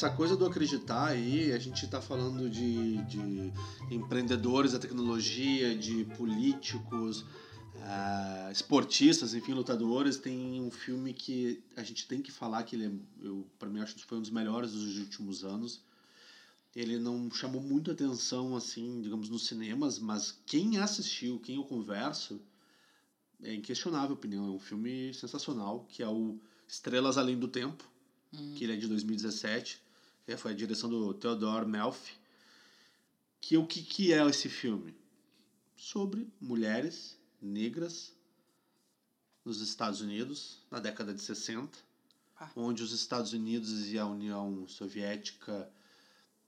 essa coisa do acreditar aí, a gente tá falando de, de empreendedores da tecnologia, de políticos, uh, esportistas, enfim, lutadores. Tem um filme que a gente tem que falar que ele é, eu, pra mim, acho que foi um dos melhores dos últimos anos. Ele não chamou muito atenção, assim, digamos, nos cinemas, mas quem assistiu, quem eu converso, é inquestionável a opinião. É um filme sensacional, que é o Estrelas Além do Tempo, hum. que ele é de 2017. É, foi a direção do Theodore Melfi. Que o que, que é esse filme? Sobre mulheres negras nos Estados Unidos, na década de 60, ah. onde os Estados Unidos e a União Soviética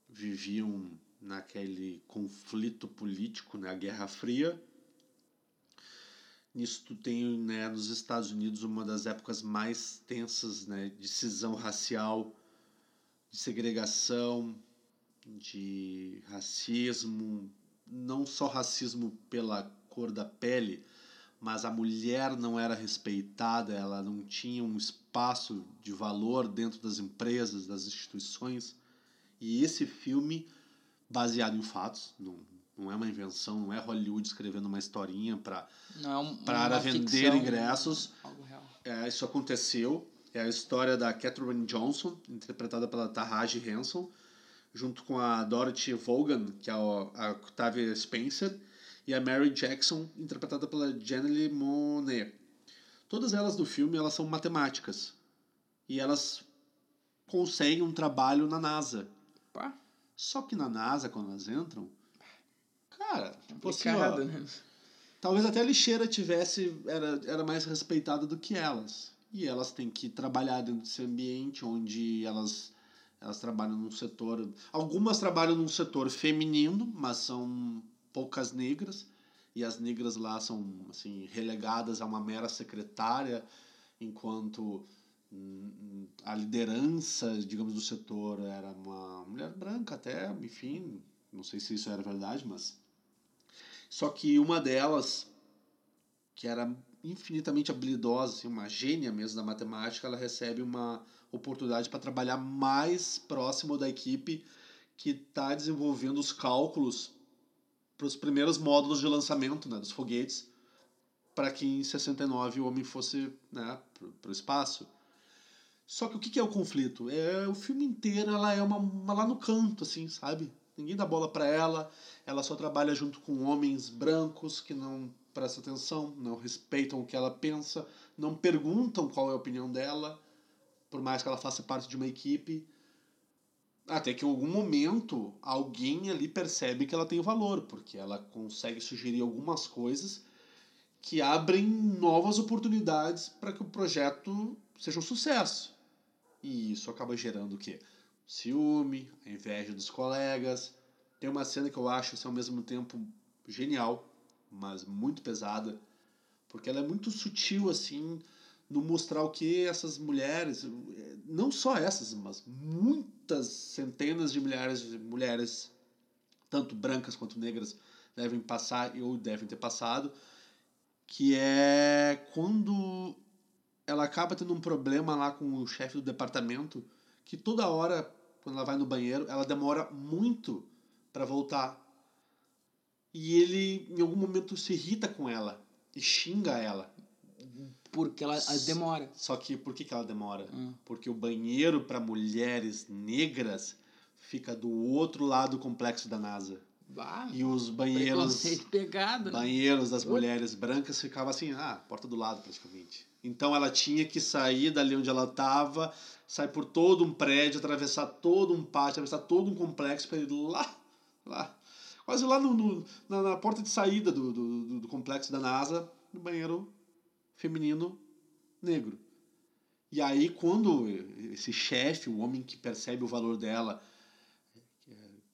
viviam naquele conflito político, na né, Guerra Fria Nisso tu tem né, nos Estados Unidos uma das épocas mais tensas né, de cisão racial, de segregação, de racismo, não só racismo pela cor da pele, mas a mulher não era respeitada, ela não tinha um espaço de valor dentro das empresas, das instituições. E esse filme, baseado em fatos, não, não é uma invenção, não é Hollywood escrevendo uma historinha para é um, para vender ingressos. É, isso aconteceu. É a história da Catherine Johnson, interpretada pela Taraji Henson, junto com a Dorothy Vaughan, que é a Octavia Spencer, e a Mary Jackson, interpretada pela Janelle Monáe. Todas elas do filme elas são matemáticas. E elas conseguem um trabalho na NASA. Pá. Só que na NASA, quando elas entram, Cara, assim, ó, né? talvez até a lixeira tivesse era, era mais respeitada do que elas. E elas têm que trabalhar dentro desse ambiente onde elas elas trabalham num setor, algumas trabalham num setor feminino, mas são poucas negras. E as negras lá são assim relegadas a uma mera secretária, enquanto hum, a liderança, digamos, do setor era uma mulher branca até, enfim, não sei se isso era verdade, mas só que uma delas, que era infinitamente habilidosa, assim, uma gênia mesmo da matemática, ela recebe uma oportunidade para trabalhar mais próximo da equipe que está desenvolvendo os cálculos para os primeiros módulos de lançamento né, dos foguetes para que em 69 o homem fosse né, para o espaço. Só que o que é o conflito? É o filme inteiro ela é uma, uma lá no canto, assim, sabe? Ninguém dá bola para ela. Ela só trabalha junto com homens brancos que não prestam atenção, não respeitam o que ela pensa, não perguntam qual é a opinião dela, por mais que ela faça parte de uma equipe. Até que em algum momento alguém ali percebe que ela tem valor, porque ela consegue sugerir algumas coisas que abrem novas oportunidades para que o projeto seja um sucesso. E isso acaba gerando o quê? ciúme, a inveja dos colegas. Tem uma cena que eu acho assim, ao mesmo tempo genial, mas muito pesada, porque ela é muito sutil assim no mostrar o que essas mulheres, não só essas, mas muitas centenas de milhares de mulheres, tanto brancas quanto negras, devem passar ou devem ter passado, que é quando ela acaba tendo um problema lá com o chefe do departamento que toda hora, quando ela vai no banheiro, ela demora muito para voltar. E ele, em algum momento, se irrita com ela e xinga ela. Porque ela demora. Só que por que, que ela demora? Hum. Porque o banheiro para mulheres negras fica do outro lado do complexo da NASA. Bah, e os banheiros. Pegado, né? Banheiros das mulheres brancas ficavam assim, ah, porta do lado praticamente. Então ela tinha que sair dali onde ela estava, sair por todo um prédio, atravessar todo um pátio, atravessar todo um complexo para ir lá, lá, quase lá no, no na, na, porta de saída do, do, do complexo da NASA, no banheiro feminino negro. E aí quando esse chefe, o homem que percebe o valor dela,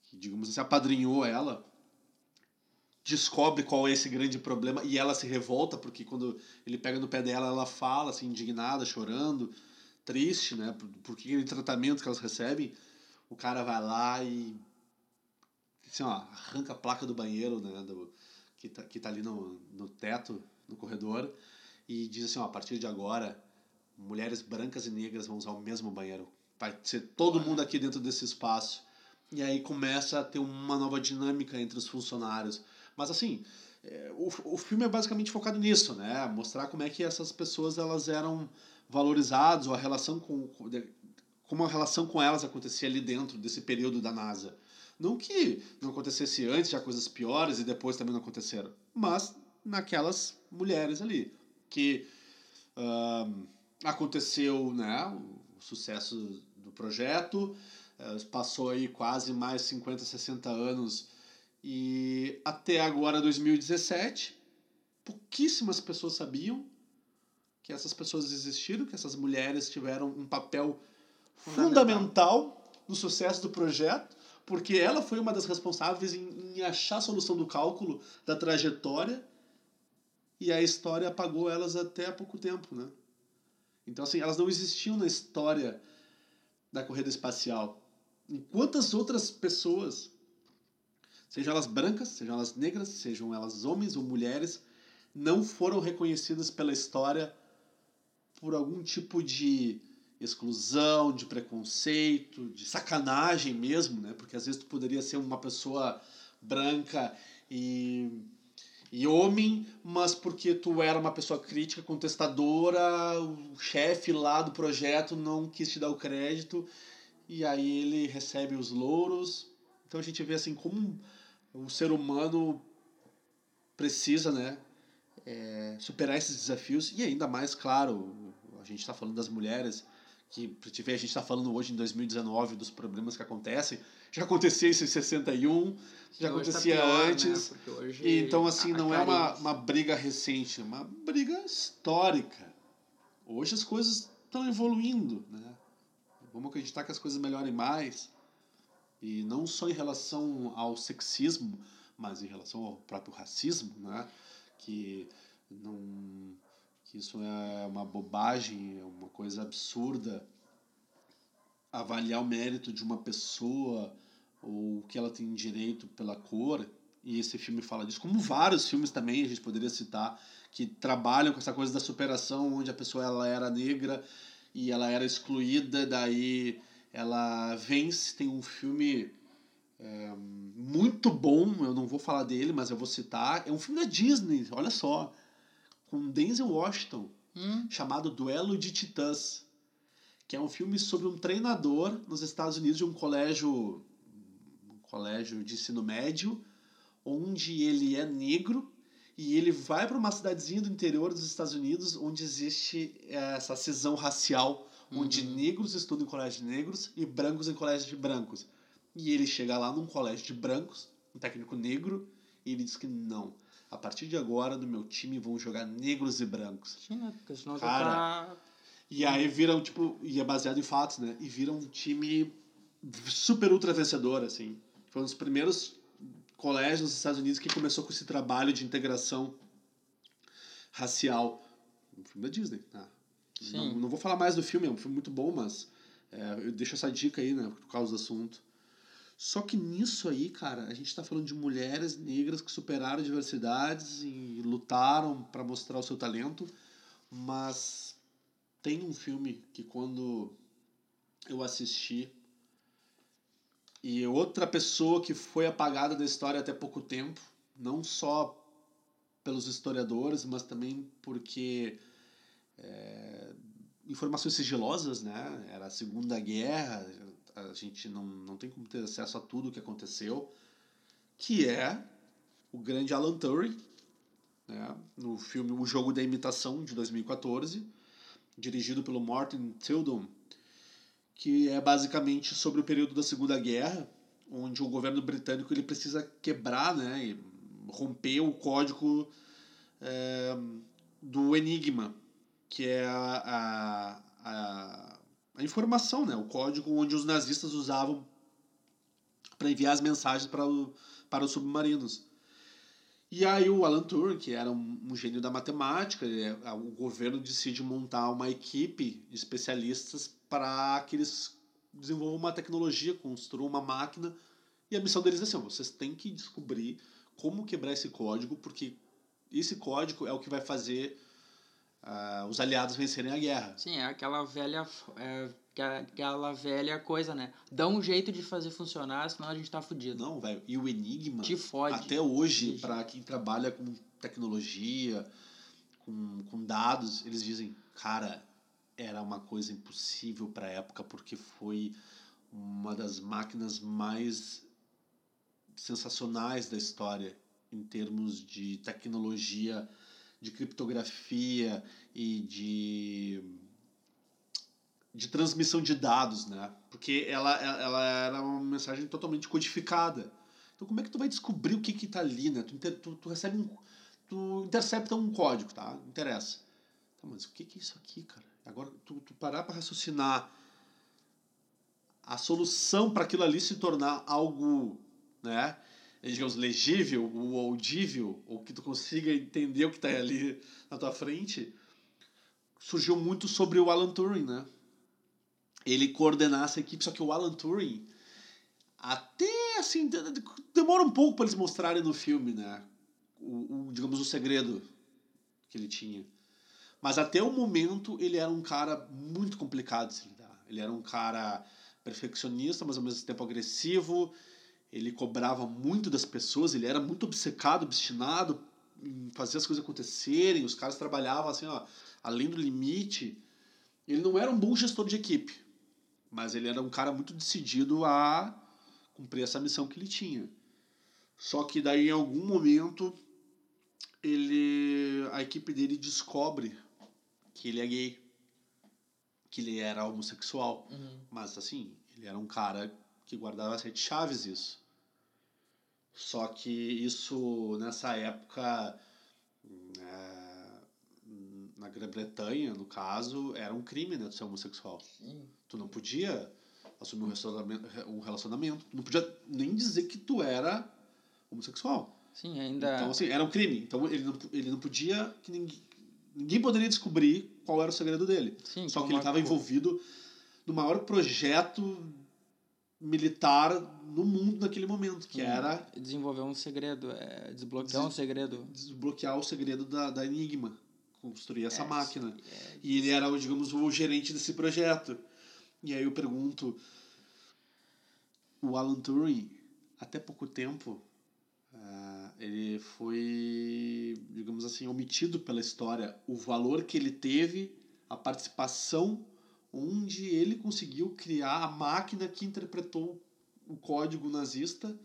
que digamos assim apadrinhou ela, descobre qual é esse grande problema e ela se revolta porque quando ele pega no pé dela ela fala assim indignada chorando triste né por, por que tratamento que elas recebem o cara vai lá e assim, ó, arranca a placa do banheiro né do, que tá, que tá ali no, no teto no corredor e diz assim ó, a partir de agora mulheres brancas e negras vão usar o mesmo banheiro vai ser todo mundo aqui dentro desse espaço. E aí começa a ter uma nova dinâmica entre os funcionários. Mas assim, é, o, o filme é basicamente focado nisso, né? Mostrar como é que essas pessoas elas eram valorizadas, ou a relação com. como a relação com elas acontecia ali dentro desse período da NASA. Não que não acontecesse antes já coisas piores e depois também não aconteceram, mas naquelas mulheres ali. Que uh, aconteceu né, o sucesso do projeto, uh, passou aí quase mais 50, 60 anos e até agora, 2017, pouquíssimas pessoas sabiam que essas pessoas existiram, que essas mulheres tiveram um papel fundamental, fundamental no sucesso do projeto, porque ela foi uma das responsáveis em, em achar a solução do cálculo da trajetória e a história apagou elas até há pouco tempo, né? Então, assim, elas não existiam na história da corrida espacial. E quantas outras pessoas sejam elas brancas, sejam elas negras, sejam elas homens ou mulheres, não foram reconhecidas pela história por algum tipo de exclusão, de preconceito, de sacanagem mesmo, né? Porque às vezes tu poderia ser uma pessoa branca e, e homem, mas porque tu era uma pessoa crítica, contestadora, o chefe lá do projeto não quis te dar o crédito e aí ele recebe os louros. Então a gente vê assim como o ser humano precisa, né, é, superar esses desafios e ainda mais, claro, a gente está falando das mulheres que para te ver, a gente está falando hoje em 2019 dos problemas que acontecem. Já acontecia isso em 61, já tá acontecia tá pior, antes. Né? E, então, assim, não é uma, uma briga recente, é uma briga histórica. Hoje as coisas estão evoluindo, né? Vamos acreditar que as coisas melhorem mais. E não só em relação ao sexismo, mas em relação ao próprio racismo, né? que, não, que isso é uma bobagem, é uma coisa absurda avaliar o mérito de uma pessoa ou o que ela tem direito pela cor. E esse filme fala disso, como vários filmes também a gente poderia citar, que trabalham com essa coisa da superação, onde a pessoa ela era negra e ela era excluída, daí ela vence. Tem um filme é, muito bom, eu não vou falar dele, mas eu vou citar. É um filme da Disney, olha só, com Denzel Washington, hum. chamado Duelo de Titãs, que é um filme sobre um treinador nos Estados Unidos de um colégio, um colégio de ensino médio, onde ele é negro e ele vai para uma cidadezinha do interior dos Estados Unidos onde existe é, essa cisão racial onde uhum. negros estudam em colégios de negros e brancos em colégios de brancos. E ele chega lá num colégio de brancos, um técnico negro, e ele diz que não. A partir de agora, no meu time, vão jogar negros e brancos. Sim? Porque senão Cara, tá... E aí viram, tipo, e é baseado em fatos, né? E viram um time super ultra vencedor, assim. Foi um dos primeiros colégios nos Estados Unidos que começou com esse trabalho de integração racial. Um filme da Disney, tá? Não, não, vou falar mais do filme, é um filme muito bom, mas é, eu deixo essa dica aí, né, por causa do assunto. Só que nisso aí, cara, a gente tá falando de mulheres negras que superaram diversidades e lutaram para mostrar o seu talento, mas tem um filme que quando eu assisti e outra pessoa que foi apagada da história até pouco tempo, não só pelos historiadores, mas também porque é, informações sigilosas, né? Era a Segunda Guerra, a gente não, não tem como ter acesso a tudo o que aconteceu, que é o grande Alan Turing, né? no filme O Jogo da Imitação, de 2014, dirigido pelo Martin Tilden, que é basicamente sobre o período da Segunda Guerra, onde o governo britânico ele precisa quebrar, né, e romper o código é, do Enigma, que é a, a, a, a informação, né? o código onde os nazistas usavam para enviar as mensagens para, para os submarinos. E aí o Alan Turing, que era um, um gênio da matemática, é, o governo decide montar uma equipe de especialistas para que eles desenvolvam uma tecnologia, construam uma máquina. E a missão deles é assim, vocês têm que descobrir como quebrar esse código, porque esse código é o que vai fazer uh, os aliados vencerem a guerra. Sim, é aquela velha, é, aquela, aquela velha coisa, né? Dá um jeito de fazer funcionar, senão a gente tá fudido. Não, velho. E o Enigma, Te fode. até hoje, para quem trabalha com tecnologia, com, com dados, eles dizem, cara, era uma coisa impossível para a época, porque foi uma das máquinas mais sensacionais da história em termos de tecnologia, de criptografia e de de transmissão de dados, né? Porque ela, ela era uma mensagem totalmente codificada. Então como é que tu vai descobrir o que que tá ali, né? Tu, inter- tu, tu recebe um tu intercepta um código, tá? Interessa. Tá, mas o que que é isso aqui, cara? Agora tu, tu parar para raciocinar a solução para aquilo ali se tornar algo, né? Digamos, legível, ou audível, ou que tu consiga entender o que está ali na tua frente, surgiu muito sobre o Alan Turing, né? Ele coordenar essa equipe, só que o Alan Turing, até assim, de- de- demora um pouco para eles mostrarem no filme, né? O, o, digamos, o segredo que ele tinha. Mas até o momento ele era um cara muito complicado de se lidar. Ele era um cara perfeccionista, mas ao mesmo tempo agressivo. Ele cobrava muito das pessoas, ele era muito obcecado, obstinado em fazer as coisas acontecerem. Os caras trabalhavam assim, ó, além do limite. Ele não era um bom gestor de equipe, mas ele era um cara muito decidido a cumprir essa missão que ele tinha. Só que daí em algum momento ele a equipe dele descobre que ele é gay, que ele era homossexual, Uhum. mas assim, ele era um cara que guardava sete chaves isso. Só que isso nessa época é, na Grã-Bretanha, no caso, era um crime, né, tu ser homossexual. Sim. Tu não podia assumir um relacionamento, um relacionamento, tu não podia nem dizer que tu era homossexual. Sim, ainda. Então, assim, era um crime. Então, ele não, ele não podia. Que ninguém, ninguém poderia descobrir qual era o segredo dele. sim, Só que ele estava envolvido no maior projeto militar no mundo naquele momento, que Hum. era Desenvolver um segredo, é, desbloquear um segredo. desbloquear o segredo da, da Enigma, construir essa É, máquina. é, E ele era, o, digamos, o gerente desse projeto. E aí eu pergunto, o Alan Turing, até pouco tempo, ah, ele foi, digamos assim, omitido pela história. O valor que ele teve, a participação, onde ele conseguiu criar a máquina que interpretou o código nazista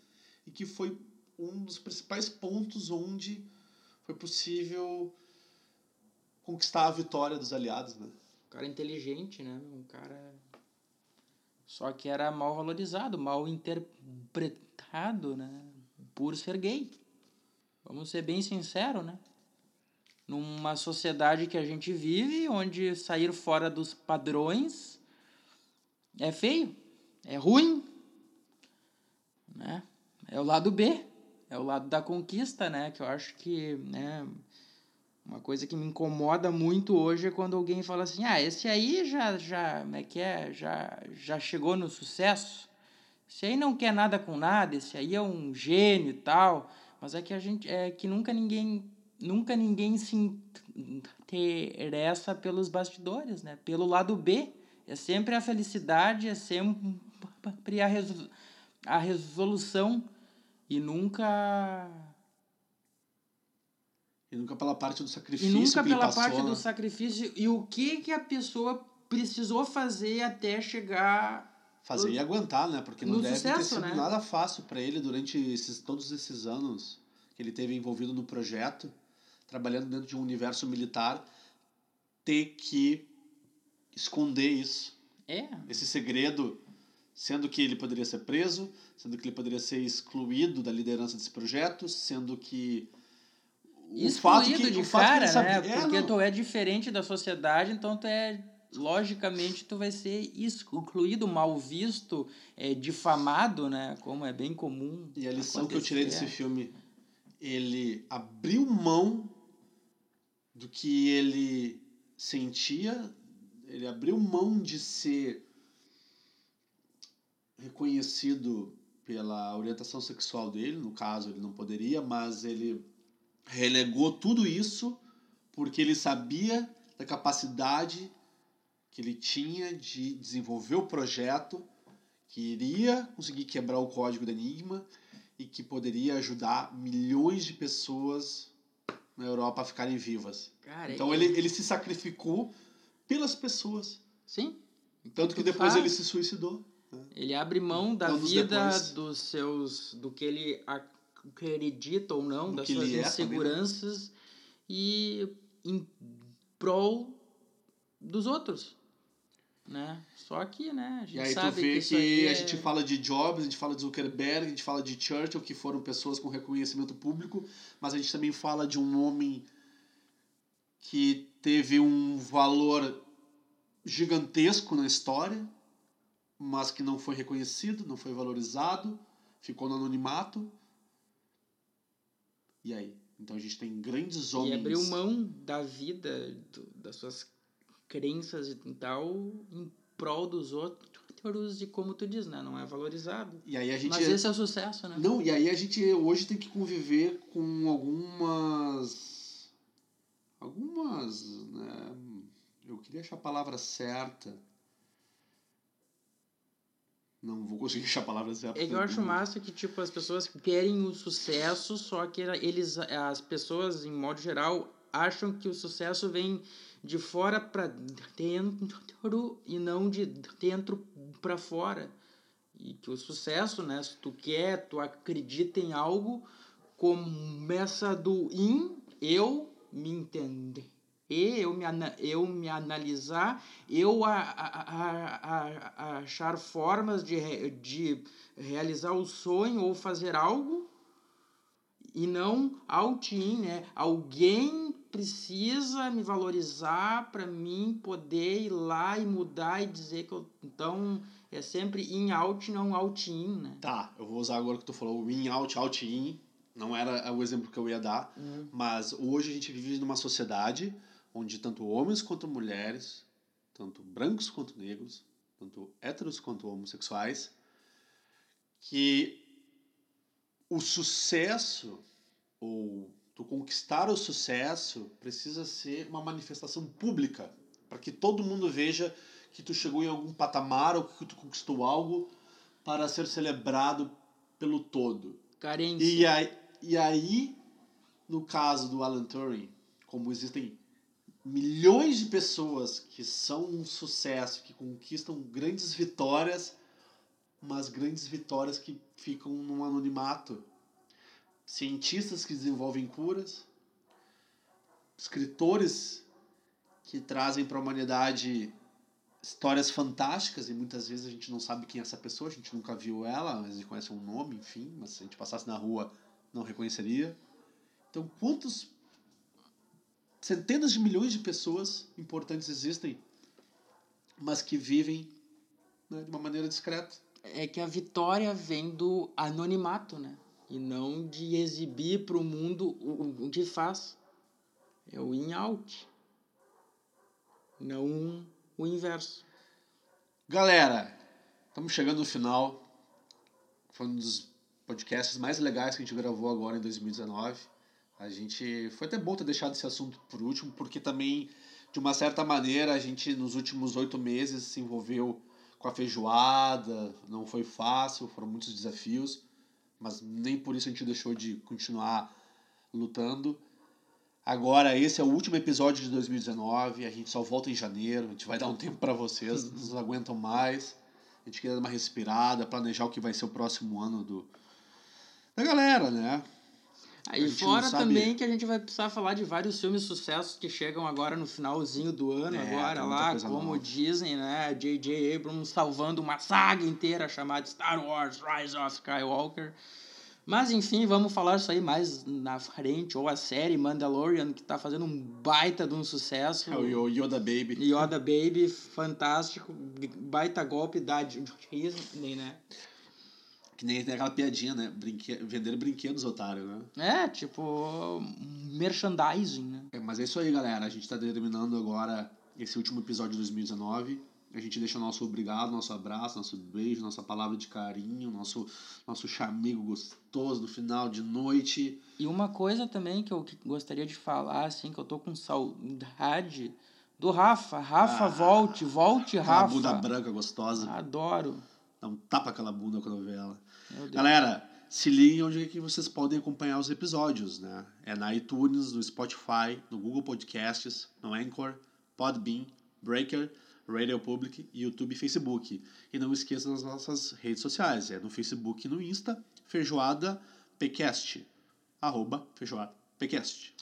e que foi um dos principais pontos onde foi possível conquistar a vitória dos aliados, né? Um cara inteligente, né? Um cara. Só que era mal valorizado, mal interpretado, né? Por ser gay. Vamos ser bem sinceros, né? Numa sociedade que a gente vive, onde sair fora dos padrões é feio, é ruim, né? É o lado B, é o lado da conquista, né? Que eu acho que, né? Uma coisa que me incomoda muito hoje é quando alguém fala assim: "Ah, esse aí já já, como é que é? Já já chegou no sucesso. Esse aí não quer nada com nada, esse aí é um gênio e tal". Mas é que a gente é que nunca ninguém nunca ninguém se interessa pelos bastidores, né? Pelo lado B. É sempre a felicidade, é sempre a, resol a resolução e nunca E nunca pela parte do e sacrifício nunca que pela passou, parte né? do sacrifício e o que que a pessoa precisou fazer até chegar Fazer e aguentar, né? Porque não no deve ter sucesso, sido né? nada fácil para ele durante esses, todos esses anos que ele teve envolvido no projeto, trabalhando dentro de um universo militar, ter que esconder isso, é esse segredo, sendo que ele poderia ser preso, sendo que ele poderia ser excluído da liderança desse projeto, sendo que o fato excluído que de o fato que cara, ele sabia, né? É, Porque não. tu é diferente da sociedade, então tu é logicamente tu vai ser excluído, mal visto, é, difamado, né? Como é bem comum. E a lição que eu tirei desse acontecer. filme, ele abriu mão do que ele sentia, ele abriu mão de ser reconhecido pela orientação sexual dele, no caso ele não poderia, mas ele relegou tudo isso porque ele sabia da capacidade que ele tinha de desenvolver o projeto que iria conseguir quebrar o código do Enigma e que poderia ajudar milhões de pessoas na Europa ficarem vivas. Cara, Então ele, ele se sacrificou pelas pessoas. Sim. Tanto que depois faz. ele se suicidou. Ele abre mão da Anos vida, depois. dos seus. do que ele acredita ou não, Do das suas é né? inseguranças e em prol dos outros. Né? Só que, né, a gente E aí tu sabe vê que, que, aí a é... gente fala de Jobs, a gente fala de Zuckerberg, a gente fala de Churchill, que foram pessoas com reconhecimento público, mas a gente também fala de um homem que teve um valor gigantesco na história, mas que não foi reconhecido, não foi valorizado, ficou no anonimato. E aí? Então a gente tem grandes E homens. abriu mão da vida, do- das suas crenças e tal, em prol dos outros, e como tu diz, né? Não é valorizado. E aí a gente Mas esse é o sucesso, né? Não, e aí a gente hoje tem que conviver com algumas. Algumas. Né, eu queria achar a palavra certa. Não vou conseguir achar a palavra certa. É que eu acho massa que, tipo, as pessoas querem o sucesso, só que eles, as pessoas, em modo geral, acham que o sucesso vem de fora para dentro e não de dentro para fora. E que o sucesso, né, se tu quer, tu acredita em algo, começa do in, eu me entender, eu me, eu me analisar, eu a, a, a, a- achar formas de, de realizar o sonho ou fazer algo e não out-in, né? Alguém precisa me valorizar para mim poder ir lá e mudar e dizer que eu... Então, é sempre in-out, não out-in, né? Tá, eu vou usar agora que tu falou in, out, out, in. Não era o exemplo que eu ia dar. Mas hoje a gente vive numa sociedade onde tanto homens quanto mulheres, tanto brancos quanto negros, tanto héteros quanto homossexuais, que o sucesso ou tu conquistar o sucesso precisa ser uma manifestação pública para que todo mundo veja que tu chegou em algum patamar ou que tu conquistou algo para ser celebrado pelo todo. Carência. E aí, e aí, no caso do Alan Turing, como existem milhões de pessoas que são um sucesso, que conquistam grandes vitórias, mas grandes vitórias que ficam num anonimato. Cientistas que desenvolvem curas, escritores que trazem para a humanidade histórias fantásticas e muitas vezes a gente não sabe quem é essa pessoa, a gente nunca viu ela, mas a gente conhece um nome, enfim, mas se a gente passasse na rua não reconheceria. Então, quantos centenas de milhões de pessoas importantes existem, mas que vivem né, de uma maneira discreta? É que a vitória vem do anonimato, né? E não de exibir para o mundo o que faz. É o in-out. Não o inverso. Galera, estamos chegando no final. Foi um dos podcasts mais legais que a gente gravou agora em 2019. A gente foi até bom ter deixado esse assunto por último, porque também, de uma certa maneira, a gente nos últimos oito meses se envolveu com a feijoada. Não foi fácil, foram muitos desafios, mas nem por isso a gente deixou de continuar lutando. Agora, esse é o último episódio de 2019. A gente só volta em janeiro. A gente vai dar um tempo para vocês, não nos aguentam mais. A gente queria dar uma respirada, planejar o que vai ser o próximo ano do da galera, né? Aí fora também que a gente vai precisar falar de vários filmes de sucesso que chegam agora no finalzinho do ano, É, agora lá, como nova. dizem, né? J.J. Abrams salvando uma saga inteira chamada Star Wars Rise of Skywalker. Mas enfim, vamos falar isso aí mais na frente, ou a série Mandalorian, que tá fazendo um baita de um sucesso. É o Yoda Baby. Yoda Baby, fantástico, baita golpe da Disney, né? Que nem tem aquela piadinha, né? Brinque... Vender brinquedos, otário, né? É, tipo, merchandising, né? É, mas é isso aí, galera. A gente tá terminando agora esse último episódio de 2019. A gente deixa o nosso obrigado, nosso abraço, nosso beijo, nossa palavra de carinho, nosso, nosso chamego gostoso no final de noite. E uma coisa também que eu gostaria de falar, assim, que eu tô com saudade Do Rafa. Rafa, Ah, volte, volte, Rafa. bunda branca gostosa. Adoro. Dá um tapa aquela bunda quando ver ela. Galera, se liguem onde é que vocês podem acompanhar os episódios, né? É na iTunes, no Spotify, no Google Podcasts, no Anchor, Podbean, Breaker, Radio Public, YouTube e Facebook. E não esqueça das nossas redes sociais. É no Facebook e no Insta, Feijoada Pcast. Arroba Feijoada Pcast.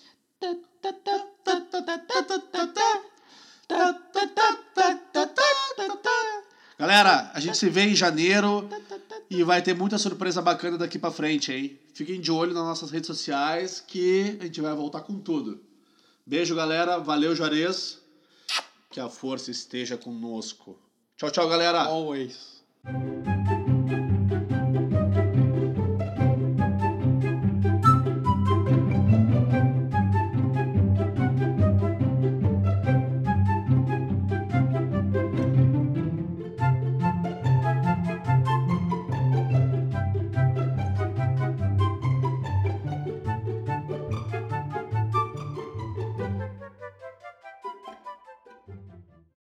Galera, a gente se vê em janeiro e vai ter muita surpresa bacana daqui pra frente, hein? Fiquem de olho nas nossas redes sociais que a gente vai voltar com tudo. Beijo, galera. Valeu, Juarez. Que a força esteja conosco. Tchau, tchau, galera. Always.